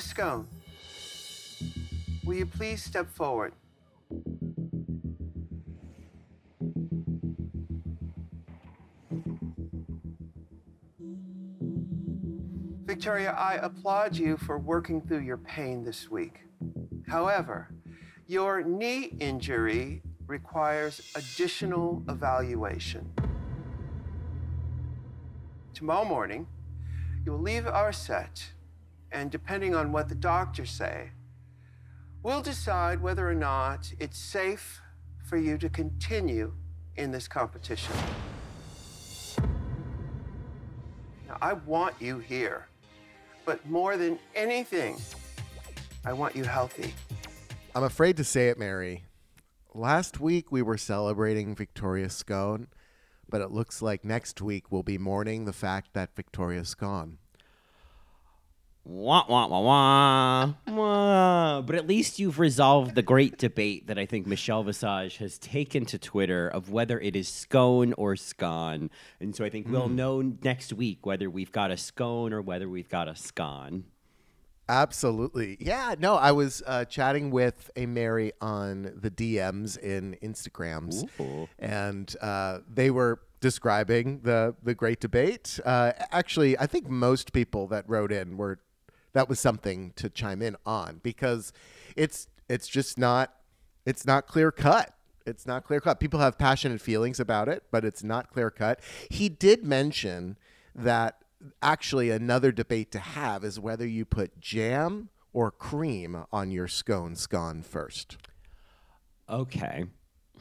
Scone, will you please step forward? Victoria, I applaud you for working through your pain this week. However, your knee injury requires additional evaluation. Tomorrow morning, you'll leave our set, and depending on what the doctors say, we'll decide whether or not it's safe for you to continue in this competition. Now, I want you here, but more than anything, I want you healthy. I'm afraid to say it, Mary. Last week we were celebrating Victoria Scone, but it looks like next week we'll be mourning the fact that Victoria's gone. Wah, wah, wah, wah, wah. But at least you've resolved the great debate that I think Michelle Visage has taken to Twitter of whether it is scone or scone. And so I think we'll know next week whether we've got a scone or whether we've got a scone. Absolutely. Yeah, no, I was uh, chatting with a Mary on the DMs in Instagrams, Ooh. and uh, they were describing the the great debate. Uh, actually, I think most people that wrote in were that was something to chime in on because it's it's just not it's not clear cut. It's not clear cut. People have passionate feelings about it, but it's not clear cut. He did mention that actually another debate to have is whether you put jam or cream on your scone scone first. Okay.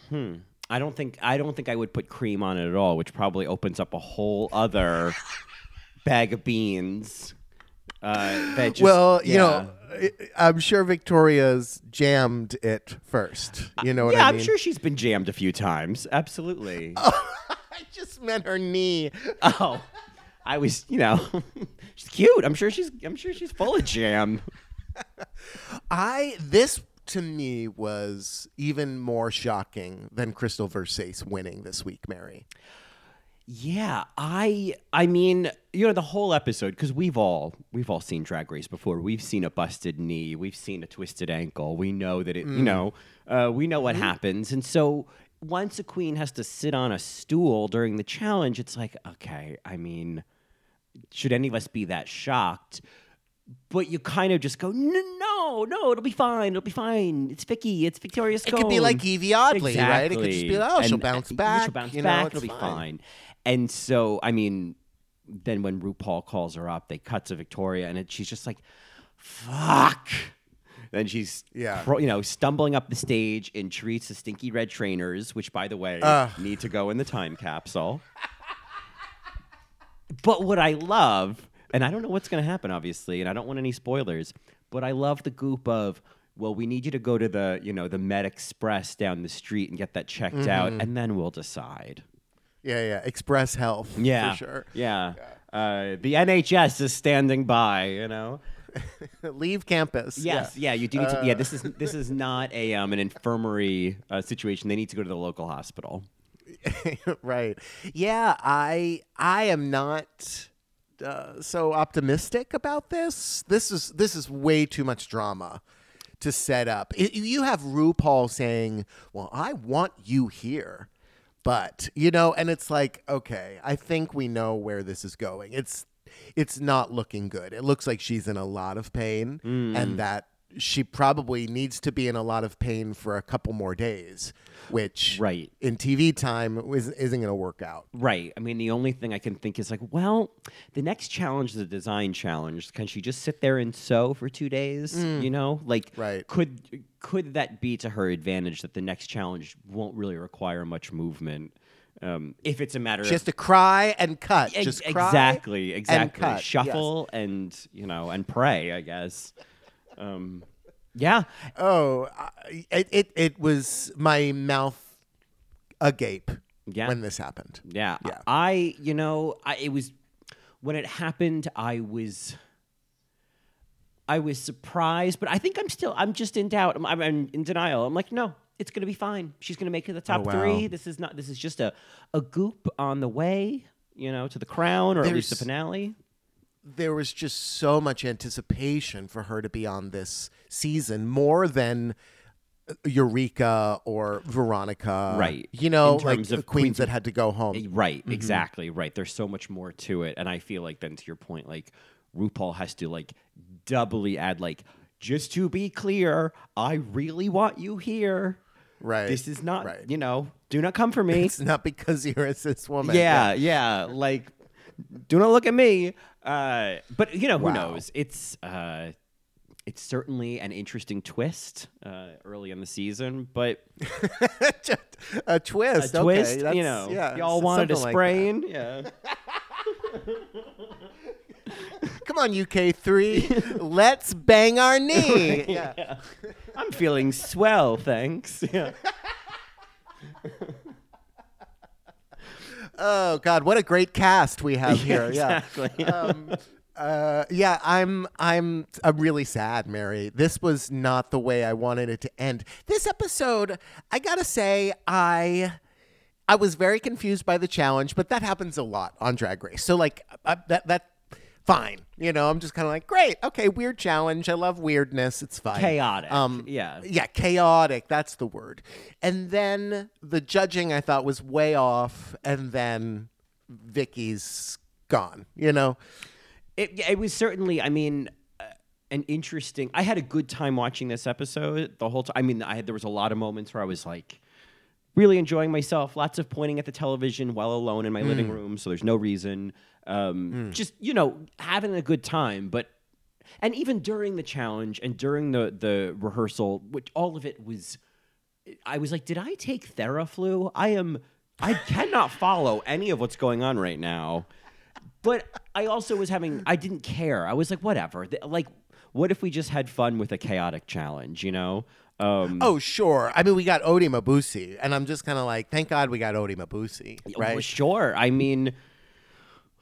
Hmm. I don't think I don't think I would put cream on it at all, which probably opens up a whole other bag of beans. Uh, that just, well, you yeah. know, I- I'm sure Victoria's jammed it first. You know what yeah, I mean? I'm sure she's been jammed a few times. Absolutely. I just meant her knee. Oh, I was, you know, she's cute. I'm sure she's, I'm sure she's full of jam. I this to me was even more shocking than Crystal Versace winning this week, Mary. Yeah, I, I mean, you know, the whole episode because we've all, we've all seen Drag Race before. We've seen a busted knee. We've seen a twisted ankle. We know that it, you know, uh, we know what happens, and so. Once a queen has to sit on a stool during the challenge, it's like, okay, I mean, should any of us be that shocked? But you kind of just go, "N- no, no, it'll be fine. It'll be fine. It's Vicky. It's Victoria Scone. It could be like Evie Oddly, right? It could just be, Exactly. oh, she'll bounce uh, back. She'll bounce you back. it's It'll be fine. And so, I mean, then when RuPaul calls her up, they cut to Victoria, and it, she's just like, "Fuck." Then she's, Yeah. cro- you know, stumbling up the stage in Treats the stinky red trainers, which, by the way, Ugh. need to go in the time capsule. But what I love, and I don't know what's going to happen, obviously, and I don't want any spoilers, but I love the goop of, well, we need you to go to the, you know, the Med Express down the street and get that checked out, mm-hmm. and then we'll decide. Yeah, yeah. Express Health. Yeah, For sure. Yeah, Uh, the NHS is standing by. You know. Leave campus. Yes. Yeah. you do need to. Yeah. This is this is not a um an infirmary uh, situation. They need to go to the local hospital. right. Yeah, I I am not uh, so optimistic about this. This is this is way too much drama to set up. I- you have RuPaul saying, "Well, I want you here." But, you know, and it's like, okay, I think we know where this is going. It's it's not looking good. It looks like she's in a lot of pain and mm. that she probably needs to be in a lot of pain for a couple more days, which Right. in TV time is, isn't going to work out. Right. I mean, the only thing I can think is like, well, the next challenge is a design challenge. Can she just sit there and sew for two days? You know, like, Right. Could could that be to her advantage that the next challenge won't really require much movement? Um, if it's a matter She of has to cry and cut. Ex- Just cry exactly, and exactly. cut. Yes. Shuffle and you know and pray, I guess. Um, yeah, Oh, I- it, it it was my mouth agape Yeah. when this happened. yeah. Yeah. I, you know, I, it was when it happened. I was, I was surprised, but I think I'm still. I'm just in doubt. I'm, I'm in denial. I'm like, no, it's gonna be fine. She's gonna make it to the top oh, wow. three. This is not. This is just a a goop on the way. You know, to the crown or at least the finale. There was just so much anticipation for her to be on this season, more than uh, Eureka or Veronica, Right. You know, In like of queens Queens that had to go home. Right, exactly, right. There's so much more to it, and I feel like then to your point, like RuPaul has to like doubly add like just to be clear, I really want you here. Right. This is not, Right. you know, do not come for me. It's not because you're a cis woman. yeah, yeah, like do not look at me. Uh, but you know who Wow. knows? It's uh, it's certainly an interesting twist uh, early in the season, but a twist. a okay, twist, that's- you know, yeah, y'all wanted a something like sprain, yeah. Come on, UK three, let's bang our knee. Yeah. I'm feeling swell, thanks. Yeah. Oh God, what a great cast we have here. Yeah. exactly. Um, uh, yeah, I'm I'm I'm really sad, Mary. This was not the way I wanted it to end. This episode, I gotta say, I I was very confused by the challenge, but that happens a lot on Drag Race. So like uh, that that fine, you know. I'm just kind of like, great, okay, weird challenge. I love weirdness. It's fine. Chaotic, Um, yeah. yeah, chaotic. That's the word. And then the judging I thought was way off, and then Vicky's gone. You know. It, it was certainly, I mean, uh, an interesting. I had a good time watching this episode the whole time. I mean, I had there was a lot of moments where I was like really enjoying myself. Lots of pointing at the television while alone in my Hmm. living room, so there's no reason. Um, Just you know, having a good time, but. And even during the challenge and during the the rehearsal, which all of it was, I was like, did I take Theraflu? I am, I cannot follow any of what's going on right now. But I also was having, I didn't care. I was like, whatever. Like, what if we just had fun with a chaotic challenge, you know? Um, Oh, sure. I mean, we got Oti Mabuse, and I'm just kind of like, thank God we got Oti Mabuse, well, right? sure. I mean,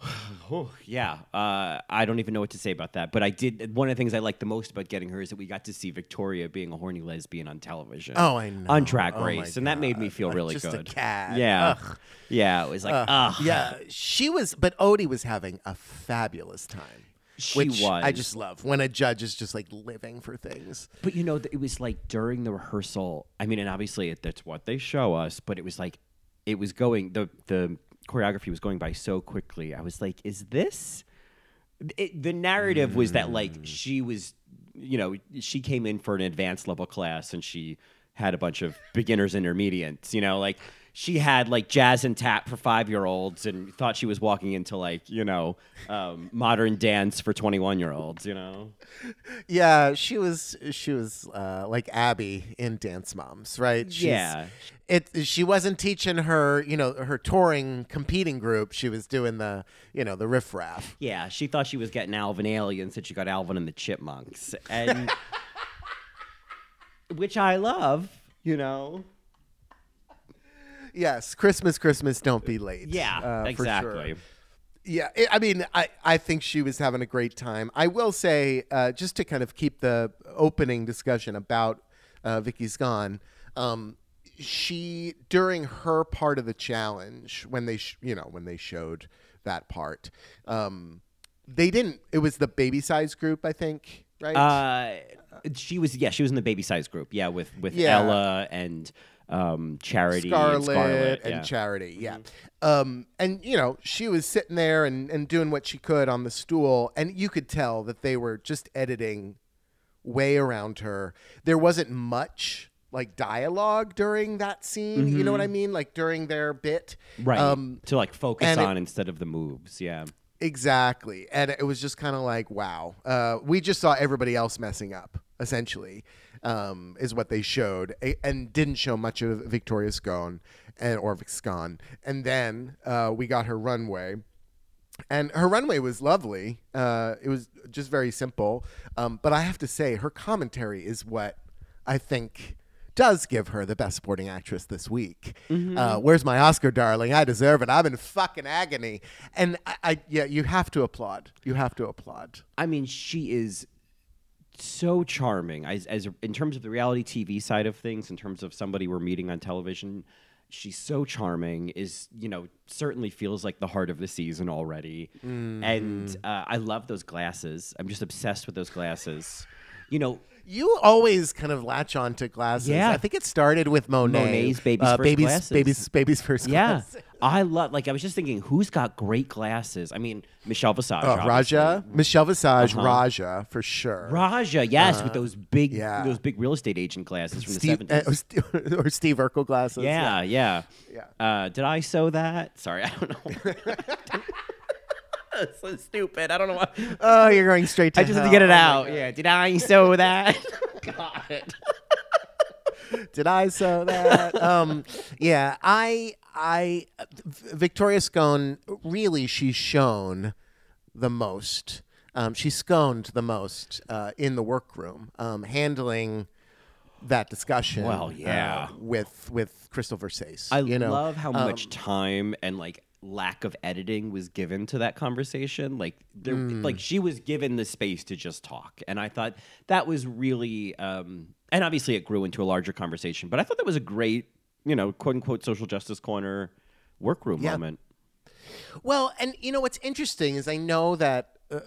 oh, yeah. Uh, I don't even know what to say about that. But I did, one of the things I liked the most about getting her is that we got to see Victoria being a horny lesbian on television. Oh, I know. On Drag Oh, Race. and that made me feel really just a good. Yeah. Ugh. Yeah. It was like, Uh, ugh. yeah, she was, but Oti was having a fabulous time. She which I just love when a judge is just like living for things. But you know, it was like during the rehearsal. I mean, and obviously it, that's what they show us. But it was like, it was going the the choreography was going by so quickly. I was like, is this? It, the narrative was that like mm. she was, you know, she came in for an advanced level class and she had a bunch of beginners intermediates. You know, like she had like jazz and tap for five year olds and thought she was walking into like you know um, modern dance for twenty one year olds. You know. Yeah, she was she was uh, like Abby in Dance Moms, right? She's- Yeah. It she wasn't teaching her, you know, her touring competing group. She was doing the, you know, the riff raff. Yeah, she thought she was getting Alvin Ailey, said she got Alvin and the Chipmunks, and which I love. You know. Yes, Christmas, Christmas, don't be late. Yeah, uh, for exactly. sure. Yeah, I- I mean, I, I think she was having a great time. I will say, uh, just to kind of keep the opening discussion about uh, Vicky's Gone, um, she during her part of the challenge when they sh- you know when they showed that part, um, they didn't. It was the baby size group, I think, right? Uh, she was yeah, she was in the baby size group. Yeah, with with Yeah. Ella and um, Charity Scarlet, and Scarlet. and yeah. Charity, yeah. Um, and you know, she was sitting there and, and doing what she could on the stool, and you could tell that they were just editing way around her. There wasn't much like dialogue during that scene. You know what I mean? Like during their bit, right Um, to like focus and it- on instead of the moves. Yeah. Exactly. And it was just kind of like, wow. Uh, we just saw everybody else messing up, essentially, um, is what they showed, a- and didn't show much of Victoria Scone and or Scone. And then uh, we got her runway. And her runway was lovely. Uh, it was just very simple. Um, but I have to say, her commentary is what I think does give her the best supporting actress this week. Uh, where's my Oscar, darling? I deserve it. I'm in fucking agony. And I, I, yeah, you have to applaud. You have to applaud. I mean, she is so charming as, as in terms of the reality TV side of things, in terms of somebody we're meeting on television. She's so charming. Is you know certainly feels like the heart of the season already. And uh, I love those glasses. I'm just obsessed with those glasses. You know, You always kind of latch on to glasses. Yeah. I think it started with Monet. Monet's Baby's uh, First baby's, Glasses. baby's, baby's first yeah, glasses. I love. Like I was just thinking, who's got great glasses? I mean, Michelle Visage, Oh, obviously. Raja, Michelle Visage, Uh-huh. Raja for sure. Raja, yes, with those big, Uh, yeah. those big real estate agent glasses from Steve, the seventies. uh, or Steve- or Steve Urkel glasses. yeah, yeah. Yeah. Uh, did I sew that? Sorry, I don't know. That's so stupid. I don't know why. Oh, you're going straight to I just had to get it Oh my out. God. Yeah. Did I sew that? God. Did I sew that? um, yeah, I, I, Victoria Scone. Really, she's shown the most. Um, she sconed the most uh, in the workroom, um, handling that discussion. Well, yeah. uh, with with Crystal Versace. I you know? love how Um, much time and like lack of editing was given to that conversation. Like there, like she was given the space to just talk, and I thought that was really. Um, and obviously, it grew into a larger conversation. But I thought that was a great, you know, quote unquote social justice corner workroom Yeah. moment. Well, and you know what's interesting is I know that uh,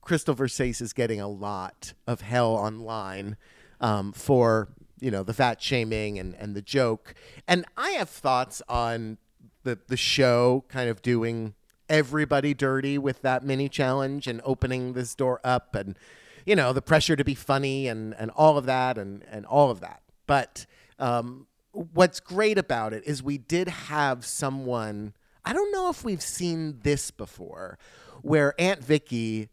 Crystal Versace is getting a lot of hell online um, for you know the fat shaming and and the joke, and I have thoughts on the the show kind of doing everybody dirty with that mini challenge and opening this door up and you know the pressure to be funny and and all of that and and all of that. But um what's great about it is we did have someone i don't know if we've seen this before where aunt vicky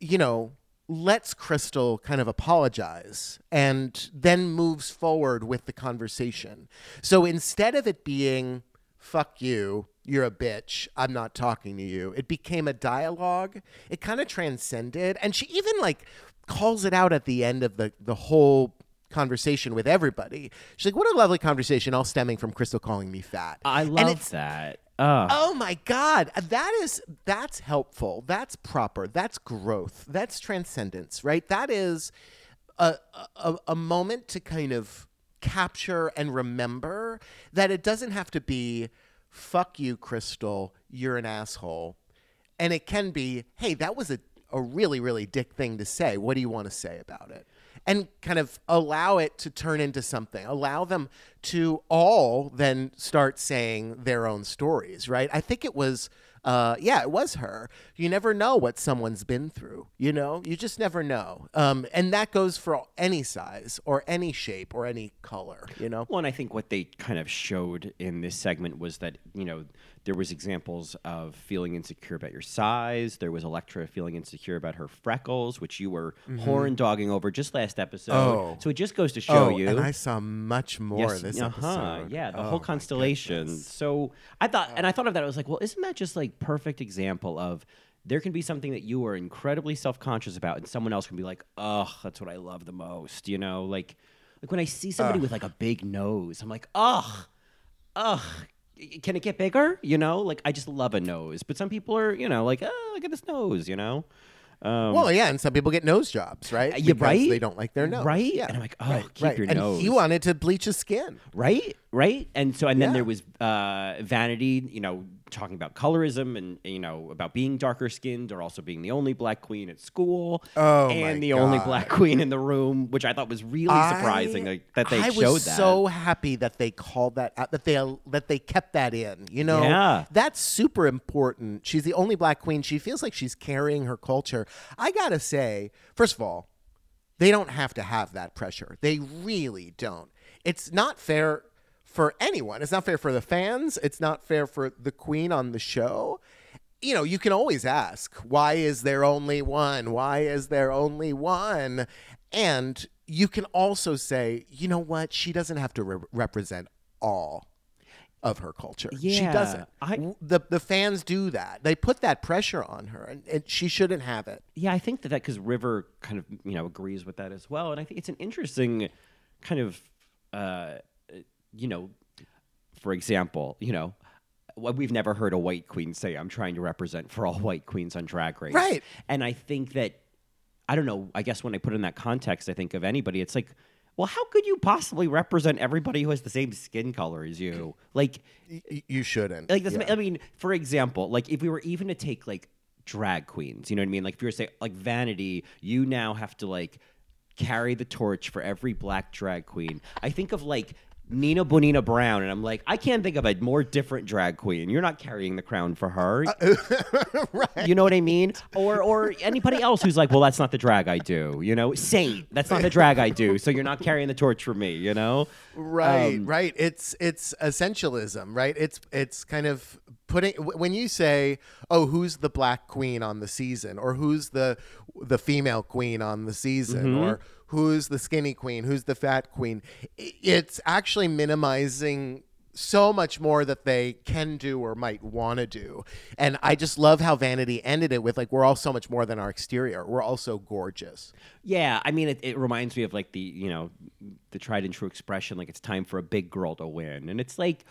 you know, lets Crystal kind of apologize and then moves forward with the conversation. So instead of it being, fuck you, you're a bitch, I'm not talking to you, it became a dialogue. It kind of transcended. And she even like calls it out at the end of the, the whole conversation with everybody. She's like, what a lovely conversation, all stemming from Crystal calling me fat. I love it's- that. Uh, Oh my God, that is that's helpful. That's proper. That's growth. That's transcendence, right? That is a a, a moment to kind of capture and remember that it doesn't have to be "fuck you, Crystal, you're an asshole," and it can be, "Hey, that was a a really really dick thing to say. What do you want to say about it?" And kind of allow it to turn into something. Allow them to all then start saying their own stories, right? I think it was, uh, yeah, it was her. You never know what someone's been through, you know? You just never know. Um, and that goes for any size or any shape or any color, you know? Well, and I think what they kind of showed in this segment was that you know there was examples of feeling insecure about your size. There was Elektra feeling insecure about her freckles, which you were horn dogging over just last episode. Mm-hmm. Oh. So it just goes to show oh, you. and I saw much more Yes, this uh-huh, episode. Yeah, the Oh, whole constellation. So I thought, and I thought of that. I was like, well, isn't that just like perfect example of there can be something that you are incredibly self conscious about, and someone else can be like, oh, that's what I love the most. You know, like like when I see somebody with like a big nose, I'm like, ugh, ugh. Can it get bigger? You know, like I just love a nose, but some people are, you know, like, oh, look at this nose. You know, um, Well, yeah, and some people get nose jobs, right? Yeah, Because right? They don't like their nose, Right? Yeah. And I'm like, oh, right, keep right. your and nose. he wanted to bleach his skin. right right and so and then Yeah. there was uh vanity you know talking about colorism and you know about being darker skinned or also being the only black queen at school Oh, and the only black queen in the room which i thought was really surprising like, that they showed that I showed was that so happy that they called that out, that they that they kept that in. You know, Yeah. that's super important. She's the only black queen. She feels like she's carrying her culture. I gotta say, first of all, they don't have to have that pressure. They really don't. It's not fair for anyone. It's not fair for the fans. It's not fair for the queen on the show. You know, you can always ask, why is there only one? Why is there only one? And you can also say, you know what? She doesn't have to re- represent all of her culture. she doesn't. I- the the fans do that. They put that pressure on her, and, and she shouldn't have it. yeah i think that that because river kind of you know agrees with that as well and i think it's an interesting kind of uh you know for example you know what we've never heard a white queen say i'm trying to represent for all white queens on drag race Right. and i think that i don't know i guess when i put it in that context i think of anybody it's like well, how could you possibly represent everybody who has the same skin color as you? Like, Y- you shouldn't. like this, Yeah. I mean, for example, like if we were even to take like drag queens, you know what I mean? Like if you were to say like Vanity, you now have to like carry the torch for every black drag queen. I think of like Nina Bonina Brown, and I'm like, I can't think of a more different drag queen. You're not carrying the crown for her. right. You know what I mean? Or or anybody else who's like, well, that's not the drag I do. You know, Saint, that's not the drag I do. So you're not carrying the torch for me. You know? Right, Um, right. It's it's essentialism, right? It's it's kind of putting when you say, "Oh, who's the black queen on the season?" or "Who's the the female queen on the season?" or "Who's the skinny queen?" "Who's the fat queen?" It's actually minimizing so much more that they can do or might want to do. And I just love how Vanity ended it with like we're all so much more than our exterior. We're all so gorgeous. Yeah, I mean, it, it reminds me of like the you know the tried and true expression, like it's time for a big girl to win, and it's like,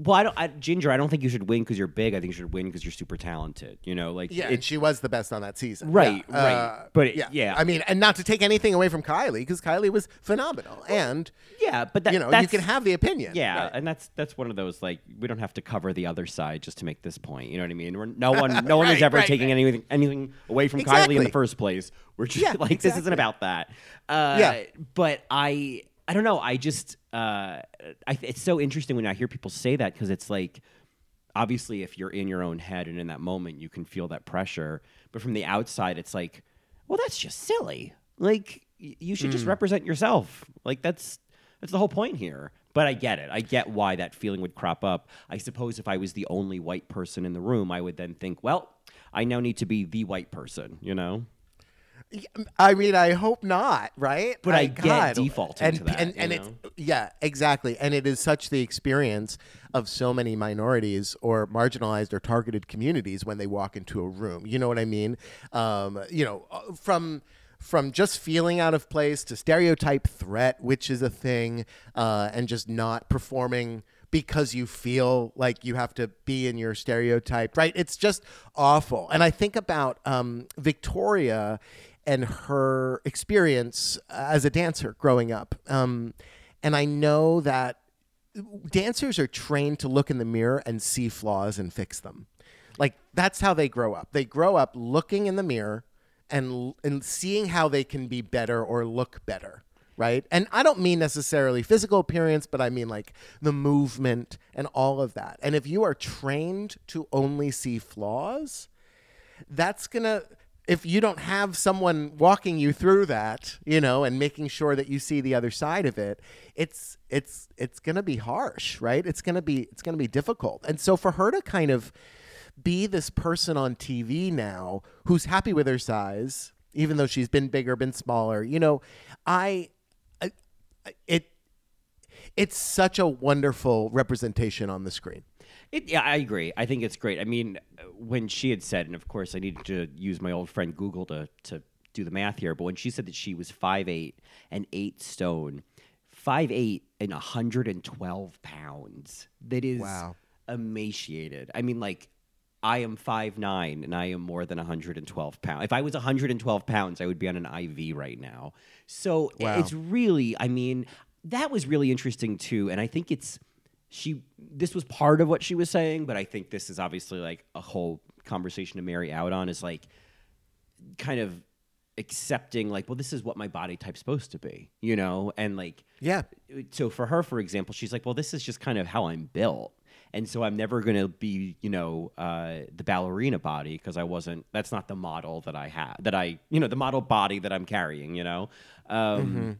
well, I don't, I, Ginger, I don't think you should win because you're big. I think you should win because you're super talented. You know, like Yeah, it- and she was the best on that season. Right, Yeah, right. uh, But it- yeah. I mean, and not to take anything away from Kylie because Kylie was phenomenal, and yeah, but that, you know you can have the opinion. Yeah, Right. and that's that's one of those like we don't have to cover the other side just to make this point. You know what I mean? We're, no one, no one is ever right, taking anything anything away from Kylie in the first place. We're just Yeah, like this isn't about that. Uh, Yeah. but I I don't know. I just uh, I, it's so interesting when I hear people say that because it's like obviously if you're in your own head and in that moment you can feel that pressure, but from the outside it's like, well, that's just silly. Like y- you should just represent yourself. Like that's that's the whole point here. But I get it. I get why that feeling would crop up. I suppose if I was the only white person in the room, I would then think, well, I now need to be the white person, you know? I mean, I hope not, right? But I get defaulting and, to that, and and it's yeah, exactly, and it is such the experience of so many minorities or marginalized or targeted communities when they walk into a room. You know what I mean? Um, you know, uh, from from just feeling out of place to stereotype threat, which is a thing, uh, and just not performing because you feel like you have to be in your stereotype, right? It's just awful. And I think about um, Victoria and her experience as a dancer growing up. Um, and I know that dancers are trained to look in the mirror and see flaws and fix them. Like that's how they grow up. They grow up looking in the mirror and and seeing how they can be better or look better, right? And I don't mean necessarily physical appearance, but I mean like the movement and all of that. And if you are trained to only see flaws, that's gonna if you don't have someone walking you through that you know and making sure that you see the other side of it it's it's it's gonna be harsh right? It's gonna be it's gonna be difficult. And so for her to kind of be this person on tv now who's happy with her size even though she's been bigger been smaller you know I I- it it's such a wonderful representation on the screen It, yeah, I agree. I think it's great. I mean, when she had said, and of course, I needed to use my old friend Google to to do the math here, but when she said that she was five eight and eight stone, five eight and hundred and twelve pounds, that is Wow. emaciated. I mean, like. I am five nine and I am more than 112 pounds. If I was 112 pounds, I would be on an IV right now. So Wow. it's really, I mean, that was really interesting too. And I think it's she this was part of what she was saying, but I think this is obviously like a whole conversation to marry out on is like kind of accepting like, well, this is what my body type's supposed to be, you know? And like yeah so for her, for example, she's like, well, this is just kind of how I'm built. And so I'm never going to be, you know, uh, the ballerina body because I wasn't, that's not the model that I had, that I, you know, the model body that I'm carrying, you know? Um,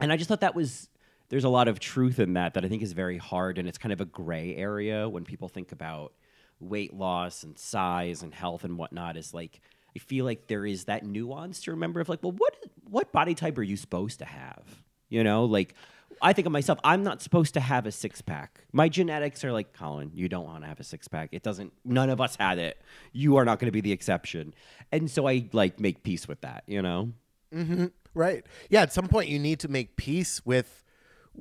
And I just thought that was, there's a lot of truth in that that I think is very hard. And it's kind of a gray area when people think about weight loss and size and health and whatnot is like, I feel like there is that nuance to remember of like, well, what, what body type are you supposed to have? You know, like I think of myself, I'm not supposed to have a six pack. My genetics are like, Colin, you don't want to have a six pack. It doesn't, none of us had it. You are not going to be the exception. And so I like make peace with that, you know? Mm-hmm. Right. Yeah. At some point, you need to make peace with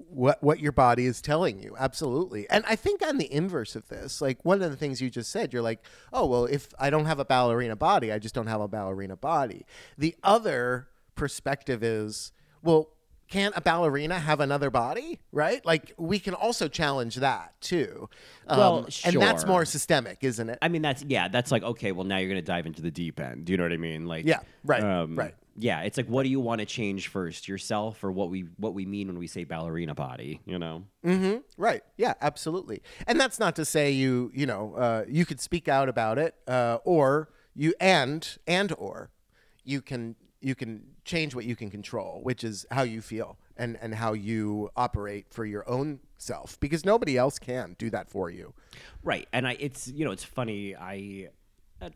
what what your body is telling you. Absolutely. And I think on the inverse of this, like one of the things you just said, you're like, oh well, if I don't have a ballerina body, I just don't have a ballerina body. The other perspective is, well, can't a ballerina have another body? Right? Like we can also challenge that too. Um, Well, and that's more systemic, isn't it? I mean, that's yeah, that's like okay. Well, now you're gonna dive into the deep end. Do you know what I mean? Like, Yeah, right, um, right. Yeah, it's like, what do you want to change first, yourself, or what we what we mean when we say ballerina body? You know? Mm-hmm. Right. Yeah. Absolutely. And that's not to say you you know uh, you could speak out about it, uh, or you and and or you can you can change what you can control, which is how you feel and and how you operate for your own self, because nobody else can do that for you. Right, and I it's you know it's funny I.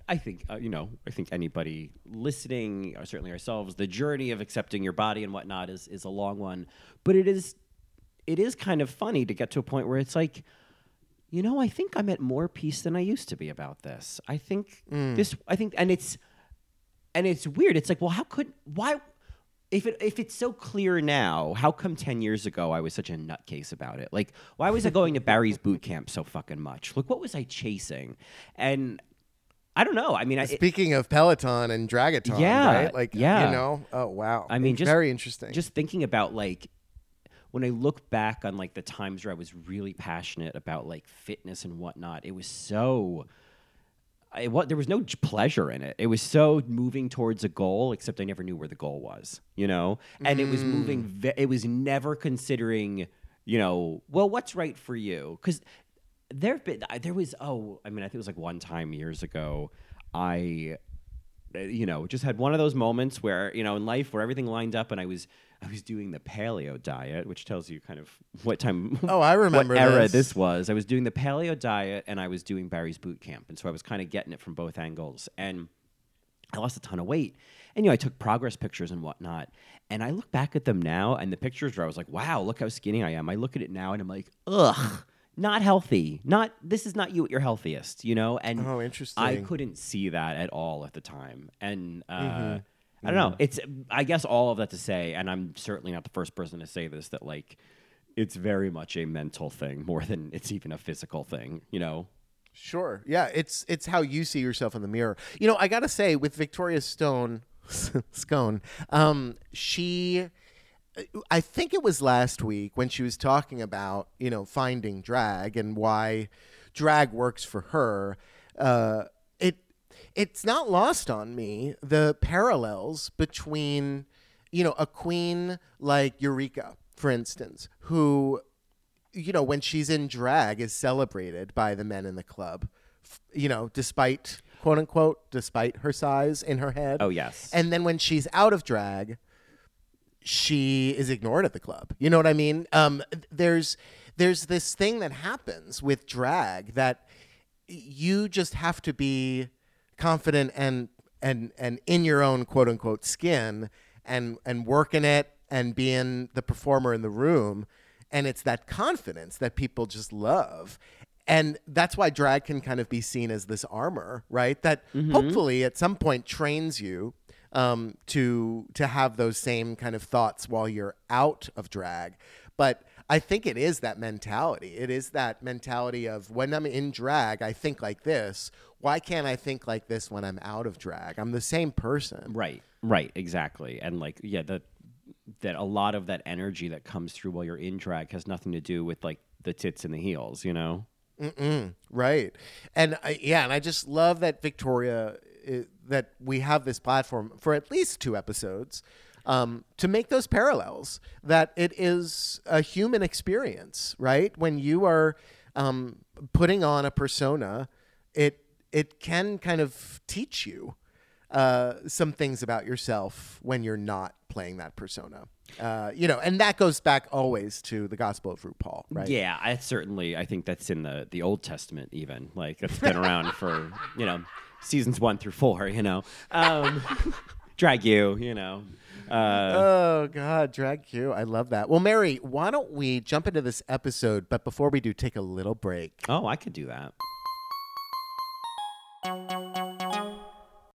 I think uh, you know. I think anybody listening, or certainly ourselves, the journey of accepting your body and whatnot is is a long one. But it is, it is kind of funny to get to a point where it's like, you know, I think I'm at more peace than I used to be about this. I think this. I think, and it's, and it's weird. It's like, well, how could why? If it if it's so clear now, how come ten years ago I was such a nutcase about it? Like, why was I going to Barry's boot camp so fucking much? Like, what was I chasing? And I don't know. I mean, I, it- Speaking of Peloton and Dragaton, Yeah, right? Like, yeah. you know, oh wow. I mean, It's just very interesting. Just thinking about like when I look back on like the times where I was really passionate about like fitness and whatnot, it was so. I, what there was no pleasure in it. It was so moving towards a goal, except I never knew where the goal was, you know. And it was moving. Mm. Ve- it was never considering, you know, well, what's right for you? Because there have been there was oh, I mean, I think it was like one time years ago, I Uh, you know, just had one of those moments where, you know, in life where everything lined up and I was I was doing the paleo diet, which tells you kind of what time Oh, I remember what era this. this was. I was doing the paleo diet and I was doing Barry's boot camp. And so I was kind of getting it from both angles. And I lost a ton of weight. And you know, I took progress pictures and whatnot. And I look back at them now and the pictures where I was like, wow, look how skinny I am. I look at it now and I'm like, ugh, not healthy. Not this is not you at your healthiest, you know? And Oh, interesting. I couldn't see that at all at the time. And uh, Mm-hmm. I don't know. It's I guess all of that to say, and I'm certainly not the first person to say this, that like it's very much a mental thing more than it's even a physical thing, you know? Sure. Yeah, it's it's how you see yourself in the mirror. You know, I got to say with Victoria Stone Scone, um she I think it was last week when she was talking about, you know, finding drag and why drag works for her. Uh it it's not lost on me the parallels between you know, a queen like Eureka, for instance, who you know, when she's in drag, is celebrated by the men in the club, you know, despite quote unquote, despite her size in her head. Oh yes. And then when she's out of drag, she is ignored at the club. You know what I mean? Um, there's there's this thing that happens with drag that you just have to be confident and and and in your own quote unquote skin and and work in it and being the performer in the room and it's that confidence that people just love and that's why drag can kind of be seen as this armor right that hopefully at some point trains you um, to to have those same kind of thoughts while you're out of drag but I think it is that mentality. It is that mentality of when I'm in drag, I think like this. Why can't I think like this when I'm out of drag? I'm the same person. Right, right, exactly. And like, yeah, that that a lot of that energy that comes through while you're in drag has nothing to do with like the tits and the heels, you know? Mm-mm, right. And I, yeah, and I just love that Victoria, uh, that we have this platform for at least two episodes um, to make those parallels. That it is a human experience, right? When you are um, putting on a persona, it it can kind of teach you uh, some things about yourself when you're not playing that persona. Uh, you know, and that goes back always to the Gospel of RuPaul, right? Yeah, I certainly I think that's in the the Old Testament even. Like it's been around for, you know, seasons 1 through 4, you know. Um drag you, you know. Uh Oh God, drag you! I love that. Well, Mary, why don't we jump into this episode? But before we do, take a little break. oh, I could do that.